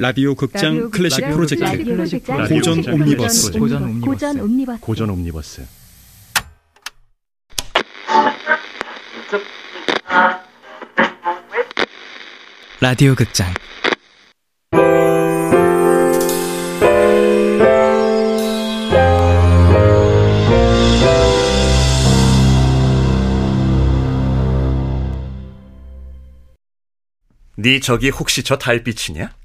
라디오 극장 라디오 클래식 극장, 프로젝트 라디오 극장, 고전 클래식 옴니버스. 고전 옴니버스. 고전 옴니버스. 고전 옴니버스. 라디오 극장 네 저기 혹시 저 달빛이냐?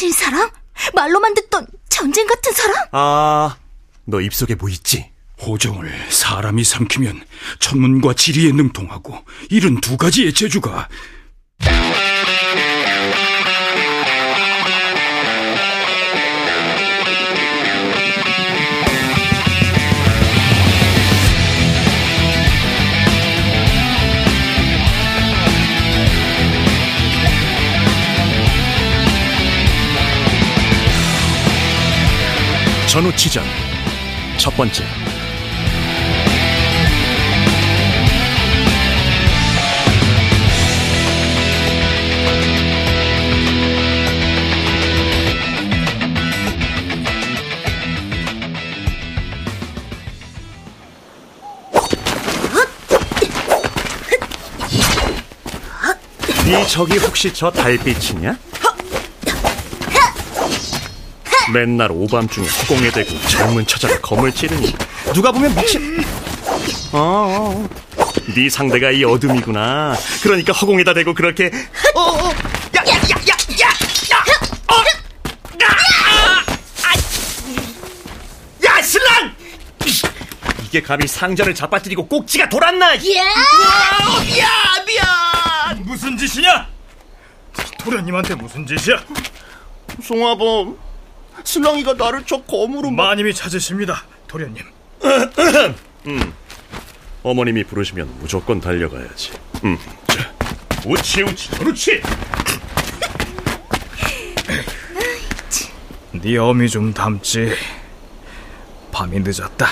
미친 사람? 말로만 듣던 전쟁 같은 사람? 아, 너 입속에 뭐 있지? 호정을 사람이 삼키면 천문과 지리에 능통하고 이런 두 가지의 재주가 전우치전 첫 번째 네 저기 혹시 저 달빛이냐? 맨날 오밤중에 허공에 대고 젊은 처자가 검을 찌르니 누가 보면 미친 어, 어. 네 상대가 이 어둠이구나 그러니까 허공에다 대고 그렇게 어, 어. 야, 야, 야, 야, 야, 야, 어. 야, 아, 아. 야, 신랑! 이게 감히 상전을 잡아뜨리고 꼭지가 돌았나? 예! 아, 미안, 미안! 무슨 짓이냐? 도련님한테 무슨 짓이야? 송화범, 신랑이가 나를 저 검으로 막... 마님이 찾으십니다, 도련님. 어머님이 부르시면 무조건 달려가야지. 음, 자, 우치 우치 저루치. 네 어미 좀 담지. 밤이 늦었다.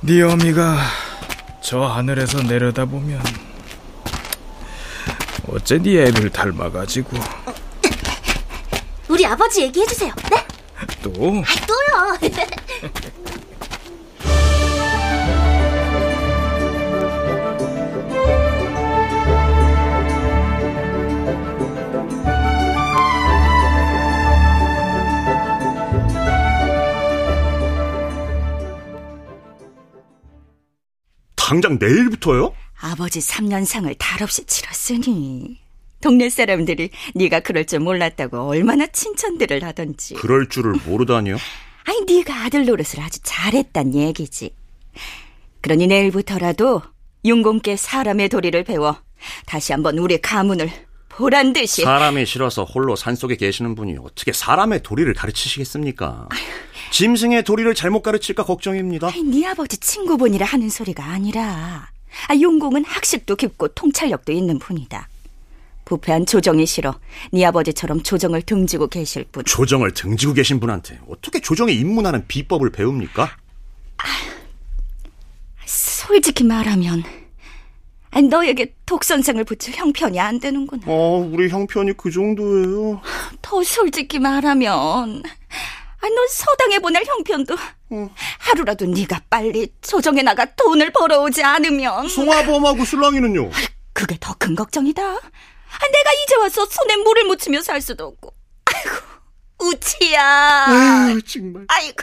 네 어미가 저 하늘에서 내려다보면 어째 네 애를 닮아가지고 우리 아버지 얘기해주세요. 네? 또 아, 또요. 당장 내일부터요? 아버지 3년상을 달없이 치렀으니 동네 사람들이 네가 그럴 줄 몰랐다고 얼마나 칭찬들을 하던지. 그럴 줄을 모르다니요? 아니 네가 아들 노릇을 아주 잘했단 얘기지. 그러니 내일부터라도 윤공께 사람의 도리를 배워 다시 한번 우리 가문을 보란 듯이 사람이 싫어서 홀로 산속에 계시는 분이 어떻게 사람의 도리를 가르치시겠습니까? 짐승의 도리를 잘못 가르칠까 걱정입니다. 아니, 네 아버지 친구분이라 하는 소리가 아니라 아, 윤공은 학식도 깊고 통찰력도 있는 분이다. 부패한 조정이 싫어 네 아버지처럼 조정을 등지고 계실 분. 조정을 등지고 계신 분한테 어떻게 조정에 입문하는 비법을 배웁니까? 솔직히 말하면 아니, 너에게 독 선생을 붙일 형편이 안 되는구나. 어, 우리 형편이 그 정도예요. 더 솔직히 말하면 아, 너 서당에 보낼 형편도 하루라도 네가 빨리 조정에 나가 돈을 벌어오지 않으면 송화범하고 술랑이는요? 그게 더 큰 걱정이다. 아, 내가 이제 와서 손에 물을 묻히며 살 수도 없고. 아이고, 우치야. 아유, 정말. 아이고.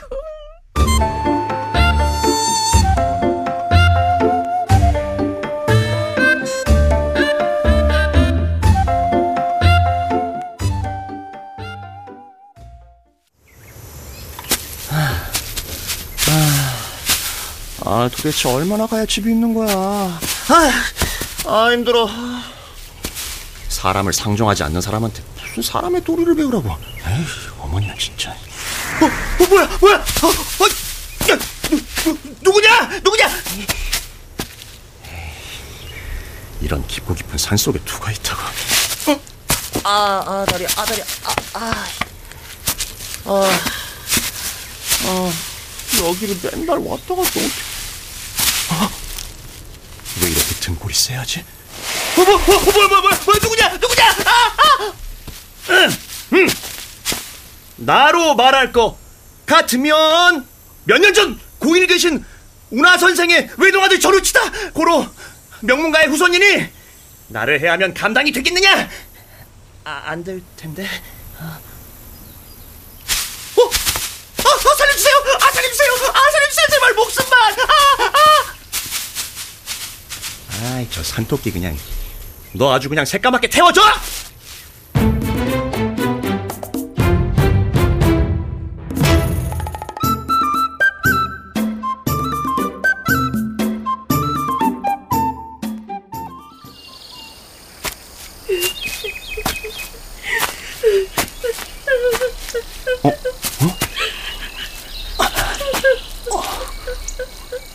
아, 도대체 얼마나 가야 집이 있는 거야? 아, 아 힘들어. 사람을 상종하지 않는 사람한테 무슨 사람의 도리를 배우라고? 에이, 어머니는 진짜. 어, 어 뭐야, 뭐야? 어, 어, 야, 누, 누, 누 구냐? 누구냐? 이런 깊고 깊은 산 속에 누가 있다고? 아, 아, 다리, 아, 다리, 아, 아, 아, 아, 여기를 맨날 왔다 갔다 어떻게? 아, 왜 이렇게 등골이 세야지? 뭐, 뭐, 뭐, 뭐, 뭐, 뭐, 뭐, 누구냐, 누구냐? 아, 아! 음, 음. 나로 말할 거 같으면 몇 년 전 고인이 되신 운하 선생의 외동아들 전우치다 고로 명문가의 후손이니 나를 해하면 감당이 되겠느냐? 아, 안 될 텐데. 어, 어, 어, 살려주세요! 아, 살려주세요! 아, 살려주세요! 제발 목숨만! 아, 아! 아이, 저 산토끼 그냥. 너 아주 그냥 새까맣게 태워줘!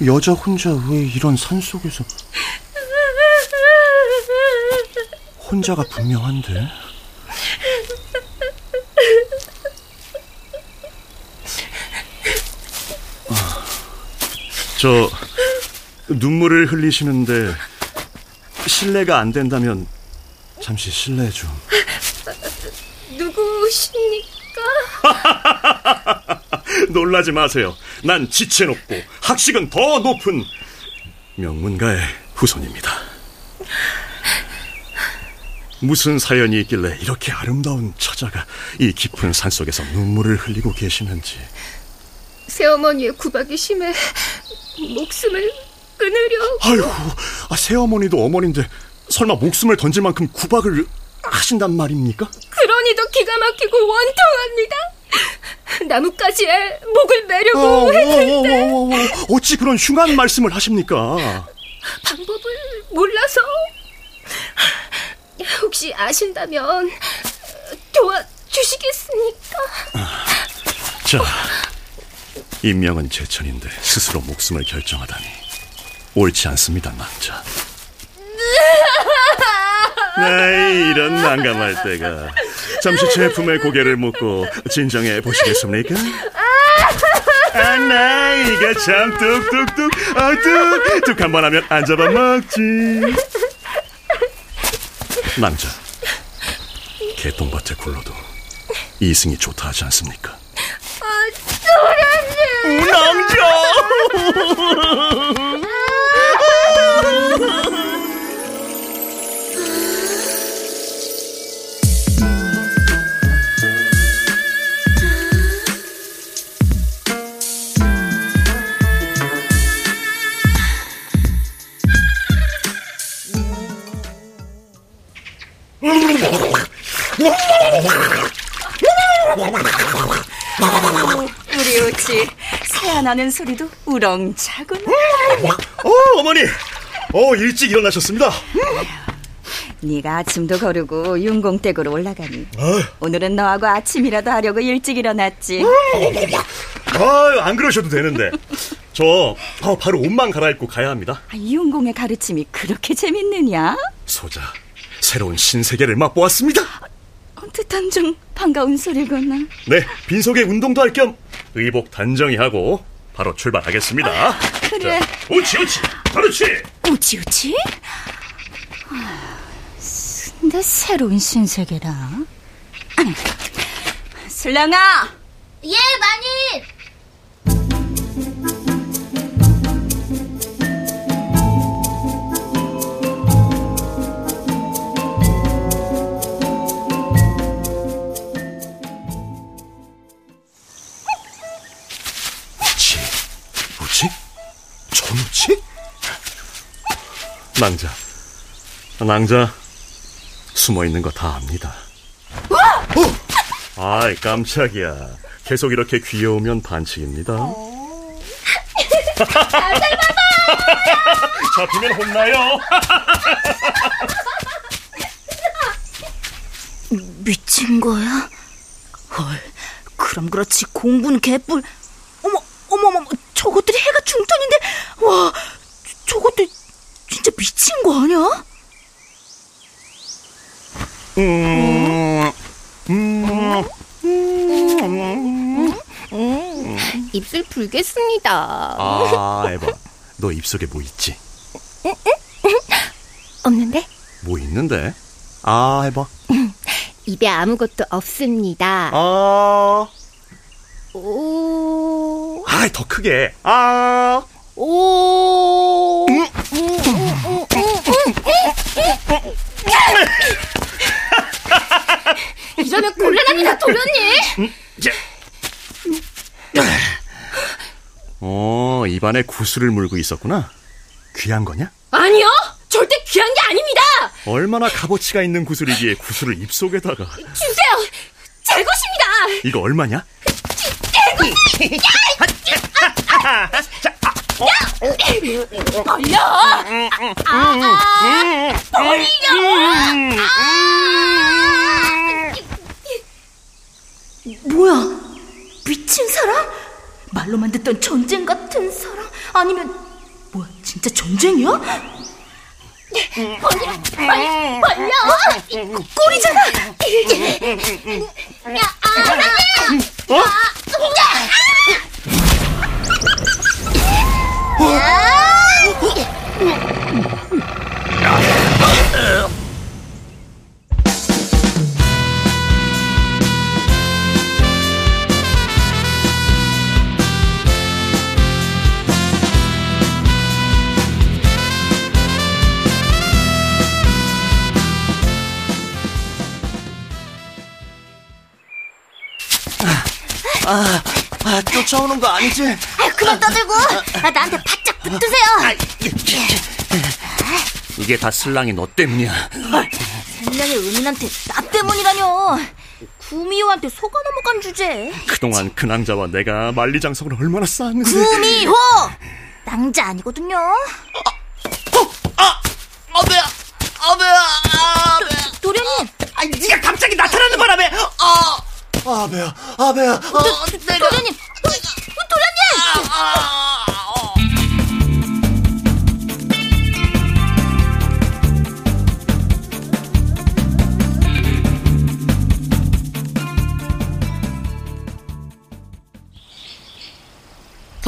여자 혼자 왜 이런 산 속에서 혼자가 분명한데 아, 저 눈물을 흘리시는데 실례가 안 된다면 잠시 실례 좀 누구십니까? 놀라지 마세요. 난 지체 높고 학식은 더 높은 명문가의 후손입니다. 무슨 사연이 있길래 이렇게 아름다운 처자가 이 깊은 산 속에서 눈물을 흘리고 계시는지. 새어머니의 구박이 심해 목숨을 끊으려 아이고, 아, 새어머니도 어머니인데 설마 목숨을 던질 만큼 구박을 하신단 말입니까? 그러니 더 기가 막히고 원통합니다. 나뭇가지에 목을 어, 매려고 어, 했는데 어, 어, 어, 어찌 그런 흉한 말씀을 하십니까? 방법을 몰라서 혹시 아신다면 도와주시겠습니까? 자, 인명은 제천인데 스스로 목숨을 결정하다니 옳지 않습니다, 남자. 네, 이런 난감할 때가 잠시 제 품에 고개를 묻고 진정해 보시겠습니까? 아, 나이가 참 뚝뚝뚝, 아, 뚝, 뚝 한번 하면 안 잡아먹지. 남자, 개똥밭에 굴러도 이승이 좋다 하지 않습니까? 우리 우치 새안하는 소리도 우렁차구나. 어, 어머니. 어, 일찍 일어나셨습니다. 네가 아침도 거르고 윤공댁으로 올라가니 오늘은 너하고 아침이라도 하려고 일찍 일어났지. 아, 안 그러셔도 되는데. 저 어, 바로 옷만 갈아입고 가야 합니다. 아, 윤공의 가르침이 그렇게 재밌느냐? 소자, 새로운 신세계를 맛보았습니다. 뜻한 중 반가운 소리구나. 네, 빈속에 운동도 할 겸 의복 단정히 하고 바로 출발하겠습니다. 그래. 자, 오치, 오치, 그렇지. 우치 우치? 근데 새로운 신세계라. 슬랑아! 예, 마님. 낭자, 낭자, 숨어 있는 거 다 압니다. 어! 아이 깜짝이야. 계속 이렇게 귀여우면 반칙입니다. 잡히면 혼나요. 미친 거야? 헐, 그럼 그렇지 공부는 개뿔. 어머, 어머, 어머, 저것들이 해가 중턴인데, 와, 미친 거 아니야? 음, 입술 풀겠습니다. 아, 에바, 너 입속에 뭐 있지? 없는데? 뭐 있는데? 아, 해봐. 입에 아무것도 없습니다. 아, 오, 아, 더 크게. 아, 오. 이러면 곤란합니다, 도련님. 어, 입안에 구슬을 물고 있었구나. 귀한 거냐? 아니요, 절대 귀한 게 아닙니다. 얼마나 값어치가 있는 구슬이기에 구슬을 입속에다가. 주세요, 제 것입니다. 이거 얼마냐? 벌려. 아, 아, 벌려. 뭐야? 미친 사람? 말로만 듣던 전쟁 같은 사람? 아니면 뭐야? 진짜 전쟁이야? 벌려. 벌려. 꼴이잖아. 아, 쫓아오는 거 아니지? 아, 그만 떠들고 아, 나한테 바짝 붙으세요. 이게 다 슬랑이 너 때문이야. 생명의 은인한테 나 때문이라뇨. 구미호한테 속아 넘어간 주제. 그동안 그 남자와 내가 만리장성을 얼마나 쌓았는데. 구미호! 낭자 아니거든요. 아배야, 아배야, 아배야. 도련님, 아, 네가 갑자기 나타나는 바람에. 아. 어, 내가. 도련님, 도련님!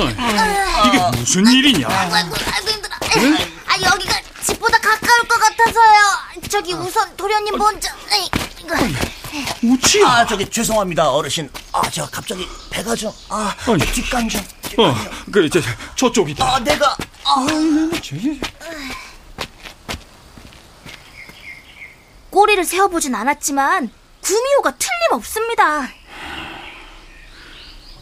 이, 이게 무슨 일이냐? 아이고, 아이고 힘들어. 아, 여기가 집보다 가까울 것 같아서요. 저기 우선 도련님 먼저. 에이, 이거. 우치야. 아, 저기 죄송합니다, 어르신. 아, 저 갑자기 배가 좀. 아, 아니. 좀. 어, 그래, 저, 저쪽이다. 아, 내가. 꼬리를 세워보진 않았지만 구미호가 틀림없습니다.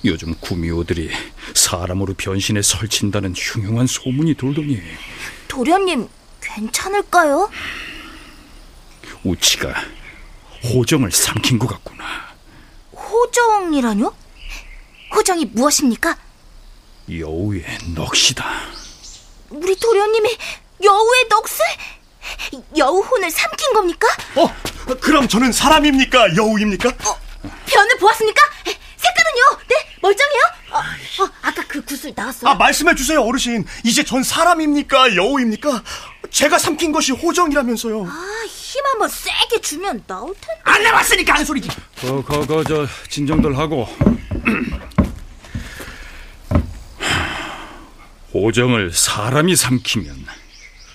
요즘 구미호들이 사람으로 변신해 설친다는 흉흉한 소문이 돌더니 도련님, 괜찮을까요? 우치가 호정을 삼킨 것 같구나. 호정이라뇨? 호정이 무엇입니까? 여우의 넋이다. 우리 도련님이 여우의 넋을? 여우혼을 삼킨 겁니까? 어, 그럼 저는 사람입니까? 여우입니까? 변을 보았습니까? 멀쩡해요? 어, 어, 아까 그 구슬 나왔어요? 아, 말씀해 주세요, 어르신. 이제 전 사람입니까? 여우입니까? 제가 삼킨 것이 호정이라면서요. 아, 힘 한번 세게 주면 나올 텐데. 안 나왔으니까 한 소리지. 거, 거, 거, 저, 진정들 하고. 호정을 사람이 삼키면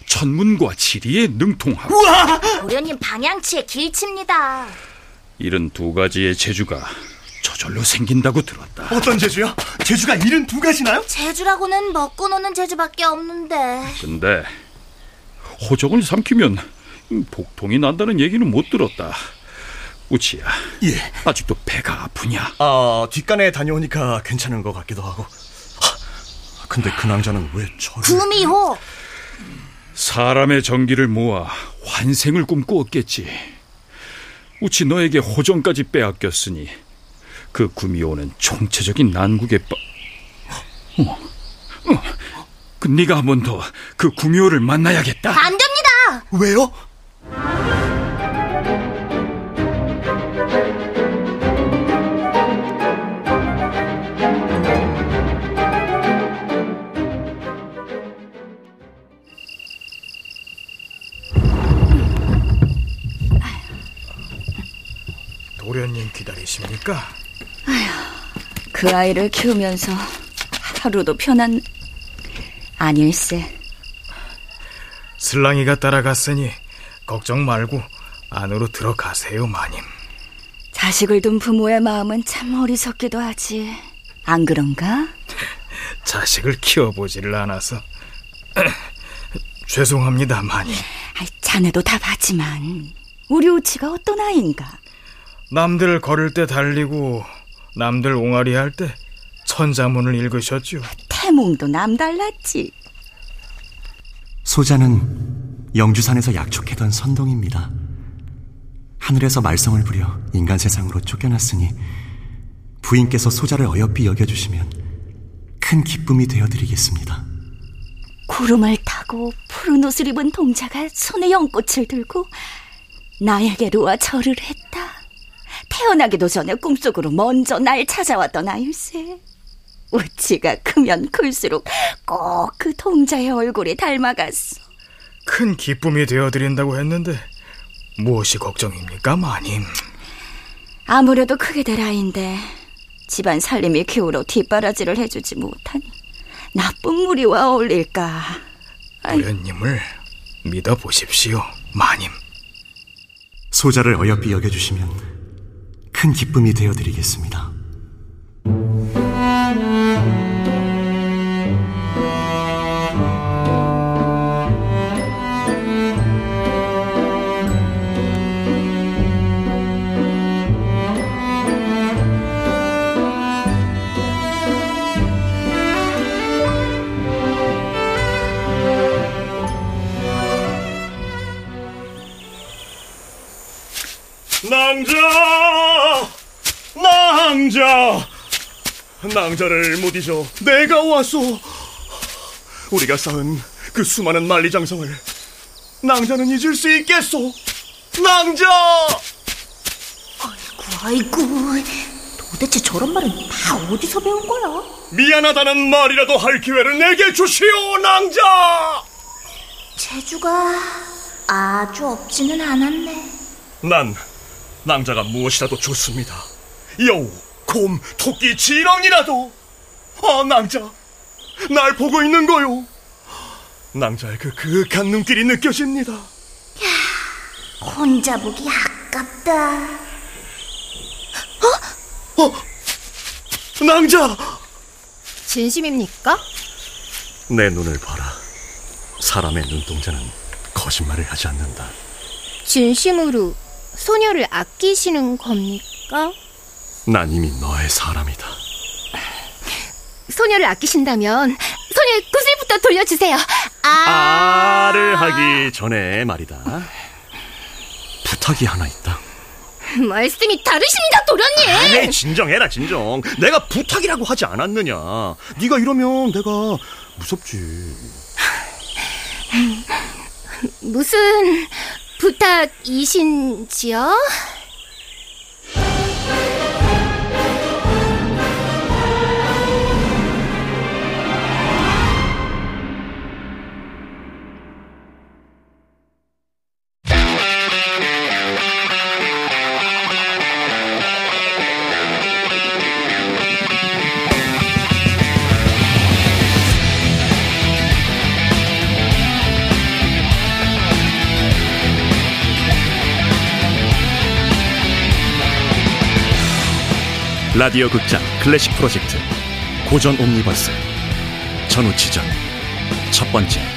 천문과 지리에 능통하고 도련님 방향치에 길칩니다. 이런 두 가지의 재주가 저절로 생긴다고 들었다. 어떤 재주요? 재주가 일은 두 가지나요? 제주라고는 먹고 노는 제주밖에 없는데. 근데 호정을 삼키면 복통이 난다는 얘기는 못 들었다. 우치야, 예. 아직도 배가 아프냐? 아, 뒷간에 다녀오니까 괜찮은 것 같기도 하고. 하, 근데 그 남자는 왜 저를... 구미호! 사람의 정기를 모아 환생을 꿈꾸었겠지. 우치 너에게 호정까지 빼앗겼으니 그 구미호는 총체적인 난국에 빠... 어, 어, 그 네가 한 번 더 그 구미호를 만나야겠다. 안 됩니다! 왜요? 도련님 기다리십니까? 그 아이를 키우면서 하루도 편한 아닐세. 슬랑이가 따라갔으니 걱정 말고 안으로 들어가세요, 마님. 자식을 둔 부모의 마음은 참 어리석기도 하지. 안 그런가? 자식을 키워보지를 않아서 죄송합니다, 마님. 아이, 자네도 다 봤지만 우리 우치가 어떤 아이인가? 남들 걸을 때 달리고 남들 옹알이 할 때 천자문을 읽으셨죠. 태몽도 남달랐지. 소자는 영주산에서 약촉해던 선동입니다. 하늘에서 말썽을 부려 인간 세상으로 쫓겨났으니 부인께서 소자를 어여삐 여겨주시면 큰 기쁨이 되어드리겠습니다. 구름을 타고 푸른 옷을 입은 동자가 손에 연꽃을 들고 나에게로 와 절을 했다. 태어나기도 전에 꿈속으로 먼저 날 찾아왔던 아일세. 우치가 크면 클수록 꼭 그 동자의 얼굴이 닮아갔어. 큰 기쁨이 되어드린다고 했는데 무엇이 걱정입니까, 마님? 아무래도 크게 될 아이인데 집안 살림이 기울어 뒷바라지를 해주지 못하니 나쁜 무리와 어울릴까. 도련님을 믿어보십시오, 마님. 소자를 어여삐 여겨주시면 큰 기쁨이 되어드리겠습니다. 낭자! 낭자! 낭자를 못 잊어 내가 왔소. 우리가 쌓은 그 수많은 만리장성을 낭자는 잊을 수 있겠소. 낭자! 아이고, 도대체 저런 말은 다 어디서 배운 거야? 미안하다는 말이라도 할 기회를 내게 주시오, 낭자! 재주가 아주 없지는 않았네. 난 낭자가 무엇이라도 좋습니다. 여우, 곰, 토끼, 지렁이라도. 아, 낭자, 날 보고 있는 거요. 낭자의 그 그윽한 눈길이 느껴집니다. 혼자 보기 아깝다. 낭자! 진심입니까? 내 눈을 봐라. 사람의 눈동자는 거짓말을 하지 않는다. 진심으로 소녀를 아끼시는 겁니까? 난 이미 너의 사람이다. 소녀를 아끼신다면 소녀의 구슬부터 돌려주세요. 아, 아를 하기 전에 말이다. 부탁이 하나 있다. 말씀이 다르십니다, 도련님. 네, 진정해라, 진정. 내가 부탁이라고 하지 않았느냐. 네가 이러면 내가 무섭지. 무슨 부탁이신지요? 라디오 극장 클래식 프로젝트 고전 옴니버스 전우치전 첫 번째